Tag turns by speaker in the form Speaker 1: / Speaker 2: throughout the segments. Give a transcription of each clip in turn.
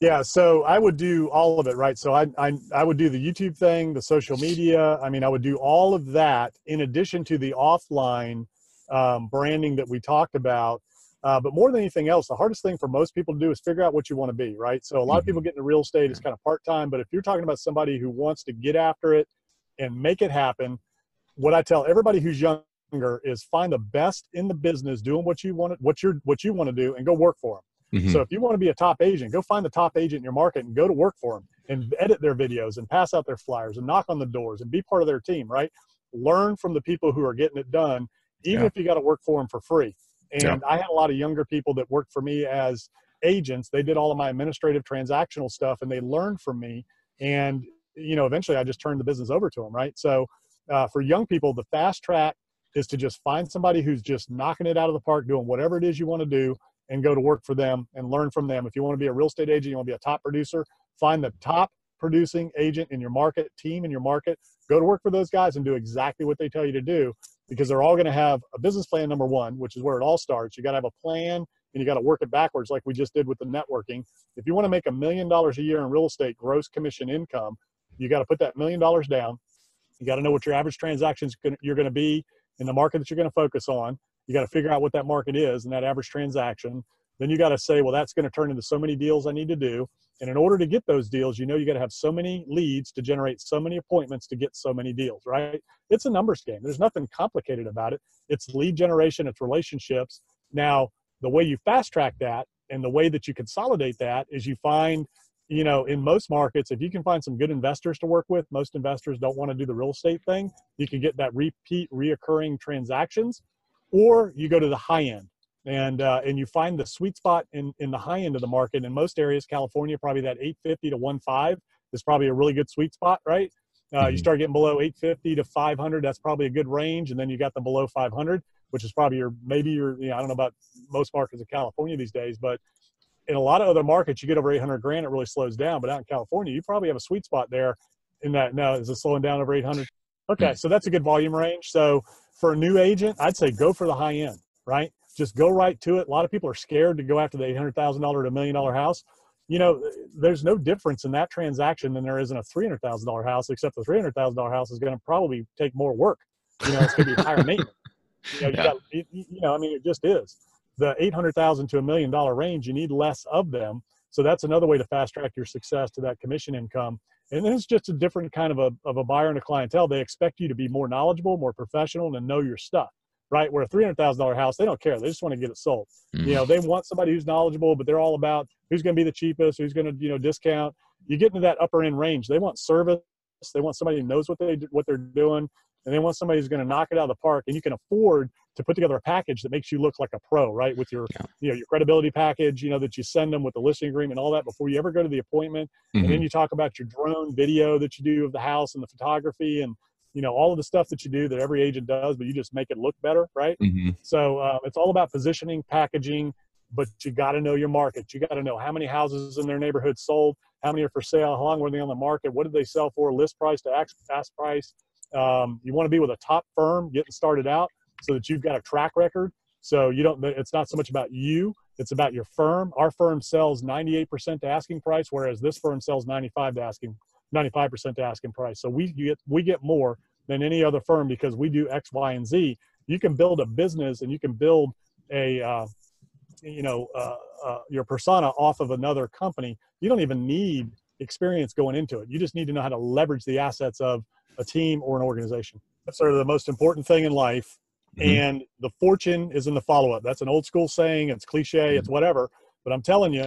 Speaker 1: Yeah, so I would do all of it, right? So I, I I would do the YouTube thing, the social media. I mean, I would do all of that in addition to the offline um, branding that we talked about. Uh, but more than anything else, the hardest thing for most people to do is figure out what you want to be, right? So a lot of people get into real estate is kind of part time, but if you're talking about somebody who wants to get after it and make it happen, what I tell everybody who's younger is find the best in the business doing what you want, what you're what you want to do, and go work for them Mm-hmm. So if you want to be a top agent, go find the top agent in your market and go to work for them and edit their videos and pass out their flyers and knock on the doors and be part of their team, right? Learn from the people who are getting it done, even yeah. if you got to work for them for free. And yeah. I had a lot of younger people that worked for me as agents. They did all of my administrative transactional stuff and they learned from me. And, you know, eventually I just turned the business over to them, right? So uh, for young people, the fast track is to just find somebody who's just knocking it out of the park, doing whatever it is you want to do, and go to work for them and learn from them. If you want to be a real estate agent, you want to be a top producer, find the top producing agent in your market, team in your market, go to work for those guys and do exactly what they tell you to do because they're all going to have a business plan number 1, which is where it all starts. You got to have a plan and you got to work it backwards like we just did with the networking. If you want to make a million dollars a year in real estate gross commission income, you got to put that million dollars down. You got to know what your average transactions you're going to be in the market that you're going to focus on. You got to figure out what that market is and that average transaction. Then you got to say, well, that's going to turn into so many deals I need to do. And in order to get those deals, you know, you got to have so many leads to generate so many appointments to get so many deals, right? It's a numbers game. There's nothing complicated about it. It's lead generation, it's relationships. Now, the way you fast track that and the way that you consolidate that is you find, you know, in most markets, if you can find some good investors to work with, most investors don't want to do the real estate thing. You can get that repeat, reoccurring transactions or you go to the high end. And uh, and you find the sweet spot in in the high end of the market. In most areas california probably that 850 to 15 is probably a really good sweet spot right? Uh, mm-hmm. you start getting below 850 to 500 that's probably a good range. And then you got the below 500 which is probably your maybe your you know, i don't know about most markets in california these days but in a lot of other markets you get over 800 grand it really slows down. But out in california you probably have a sweet spot there in that now is it slowing down over 800 okay mm-hmm. so that's a good volume range. So for a new agent, I'd say go for the high end, right? Just go right to it. A lot of people are scared to go after the $800,000 to a million dollar house. You know, there's no difference in that transaction than there is in a $300,000 house, except the $300,000 house is going to probably take more work. You know, it's going to be higher maintenance. You know, you, yeah. got, you, you know, I mean, it just is. The 800,000 to a million dollar range, you need less of them. So that's another way to fast track your success to that commission income and then it's just a different kind of a, of a buyer and a clientele. They expect you to be more knowledgeable more professional and know your stuff right? Where a $300000 house they don't care. They just want to get it sold. Mm. you know they want somebody who's knowledgeable but they're all about who's going to be the cheapest who's going to you know discount. You get into that upper end range. They want service. They want somebody who knows what they what they're doing and they want somebody who's going to knock it out of the park and you can afford to put together a package that makes you look like a pro right with your yeah. you know your credibility package you know that you send them with the listing agreement all that before you ever go to the appointment mm-hmm. and then mm-hmm. you talk about your drone video that you do of the house and the photography and you know all of the stuff that you do that every agent does but you just make it look better right mm-hmm. so uh, it's all about positioning packaging but you got to know your market you got to know how many houses in their neighborhood sold how many are for sale how long were they on the market what did they sell for list price to ask price um, you want to be with a top firm getting started out so that you've got a track record. So you don't, it's not so much about you, it's about your firm. Our firm sells 98% to asking price, whereas this firm sells 95 to asking, 95% to asking price. So we get, we get more than any other firm because we do X, Y, and Z. You can build a business and you can build a, uh, you know, uh, uh, your persona off of another company. You don't even need experience going into it. You just need to know how to leverage the assets of a team or an organization. That's sort of the most important thing in life. Mm-hmm. And the fortune is in the follow up. That's an old school saying. It's cliche. Mm-hmm. It's whatever. But I'm telling you,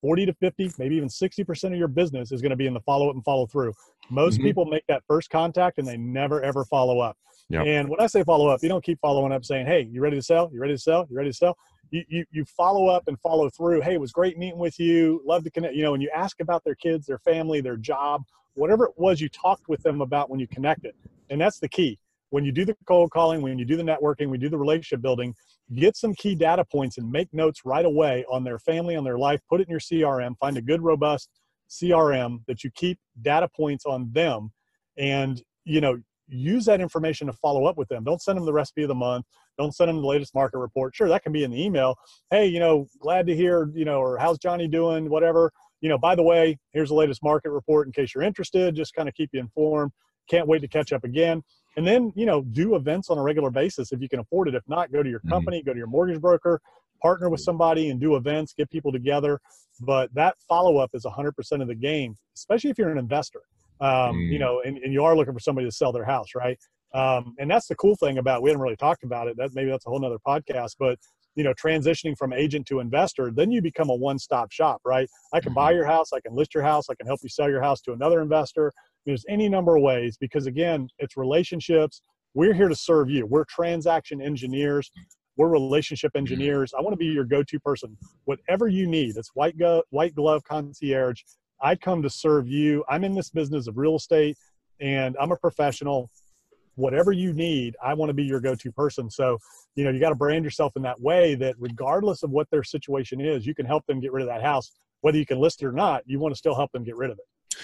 Speaker 1: 40 to 50, maybe even 60% of your business is going to be in the follow up and follow through. Most mm-hmm. people make that first contact and they never ever follow up. Yep. And when I say follow up, you don't keep following up saying, Hey, you ready to sell? You ready to sell? You ready to sell? You, you, you follow up and follow through. Hey, it was great meeting with you. Love to connect. You know, when you ask about their kids, their family, their job, whatever it was you talked with them about when you connected. And that's the key. When you do the cold calling, when you do the networking, we do the relationship building, get some key data points and make notes right away on their family, on their life, put it in your CRM, find a good, robust CRM that you keep data points on them and, you know, use that information to follow up with them. Don't send them the recipe of the month. Don't send them the latest market report. Sure, that can be in the email. Hey, you know, glad to hear, you know, or how's Johnny doing, whatever you know, by the way, here's the latest market report in case you're interested, just kind of keep you informed. Can't wait to catch up again. And then, you know, do events on a regular basis if you can afford it. If not, go to your mm-hmm. company, mm-hmm. go to your mortgage broker, partner with somebody and do events, get people together. But that follow up is 100% of the game, especially if you're an investor, um, mm. you know, and, and you are looking for somebody to sell their house, right? Um, and that's the cool thing about we haven't really talked about it. That maybe that's a whole nother podcast, but you know, transitioning from agent to investor, then you become a one-stop shop, right? I can buy mm-hmm. your house, I can list your house, I can help you sell your house to another investor. There's any number of ways because again, it's relationships. We're here to serve you. We're transaction engineers. We're relationship mm-hmm. engineers. I want to be your go-to person. Whatever you need, it's white go, white glove concierge. I come to serve you. I'm in this business of real estate and I'm a professional. Whatever you need, I want to be your go-to person. So, you know, you got to brand yourself in that way that regardless of what their situation is, you can help them get rid of that house. Whether you can list it or not, you want to still help them get rid of it.